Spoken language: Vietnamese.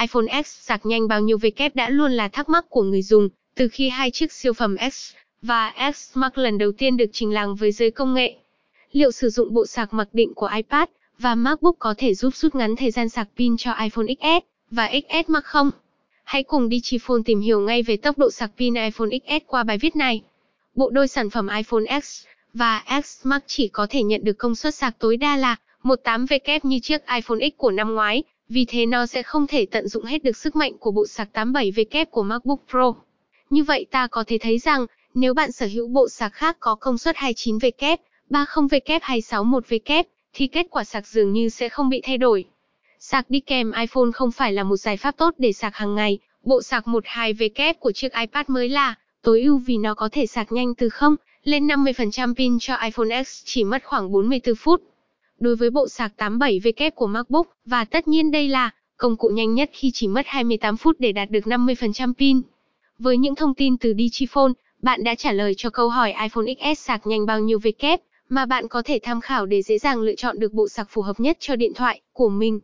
iPhone X sạc nhanh bao nhiêu W đã luôn là thắc mắc của người dùng, từ khi hai chiếc siêu phẩm X và X Max lần đầu tiên được trình làng với giới công nghệ. Liệu sử dụng bộ sạc mặc định của iPad và MacBook có thể giúp rút ngắn thời gian sạc pin cho iPhone XS và XS Max không? Hãy cùng Digiphone tìm hiểu ngay về tốc độ sạc pin iPhone XS qua bài viết này. Bộ đôi sản phẩm iPhone X và X Max chỉ có thể nhận được công suất sạc tối đa là 18W như chiếc iPhone X của năm ngoái, vì thế nó sẽ không thể tận dụng hết được sức mạnh của bộ sạc 87W của MacBook Pro. Như vậy ta có thể thấy rằng, nếu bạn sở hữu bộ sạc khác có công suất 29W, 30W hay 61W, thì kết quả sạc dường như sẽ không bị thay đổi. Sạc đi kèm iPhone không phải là một giải pháp tốt để sạc hàng ngày. Bộ sạc 12W của chiếc iPad mới là tối ưu vì nó có thể sạc nhanh từ 0 lên 50% pin cho iPhone X chỉ mất khoảng 44 phút. Đối với bộ sạc 87W của MacBook, và tất nhiên đây là công cụ nhanh nhất khi chỉ mất 28 phút để đạt được 50% pin. Với những thông tin từ Digiphone, bạn đã trả lời cho câu hỏi iPhone XS sạc nhanh bao nhiêu W mà bạn có thể tham khảo để dễ dàng lựa chọn được bộ sạc phù hợp nhất cho điện thoại của mình.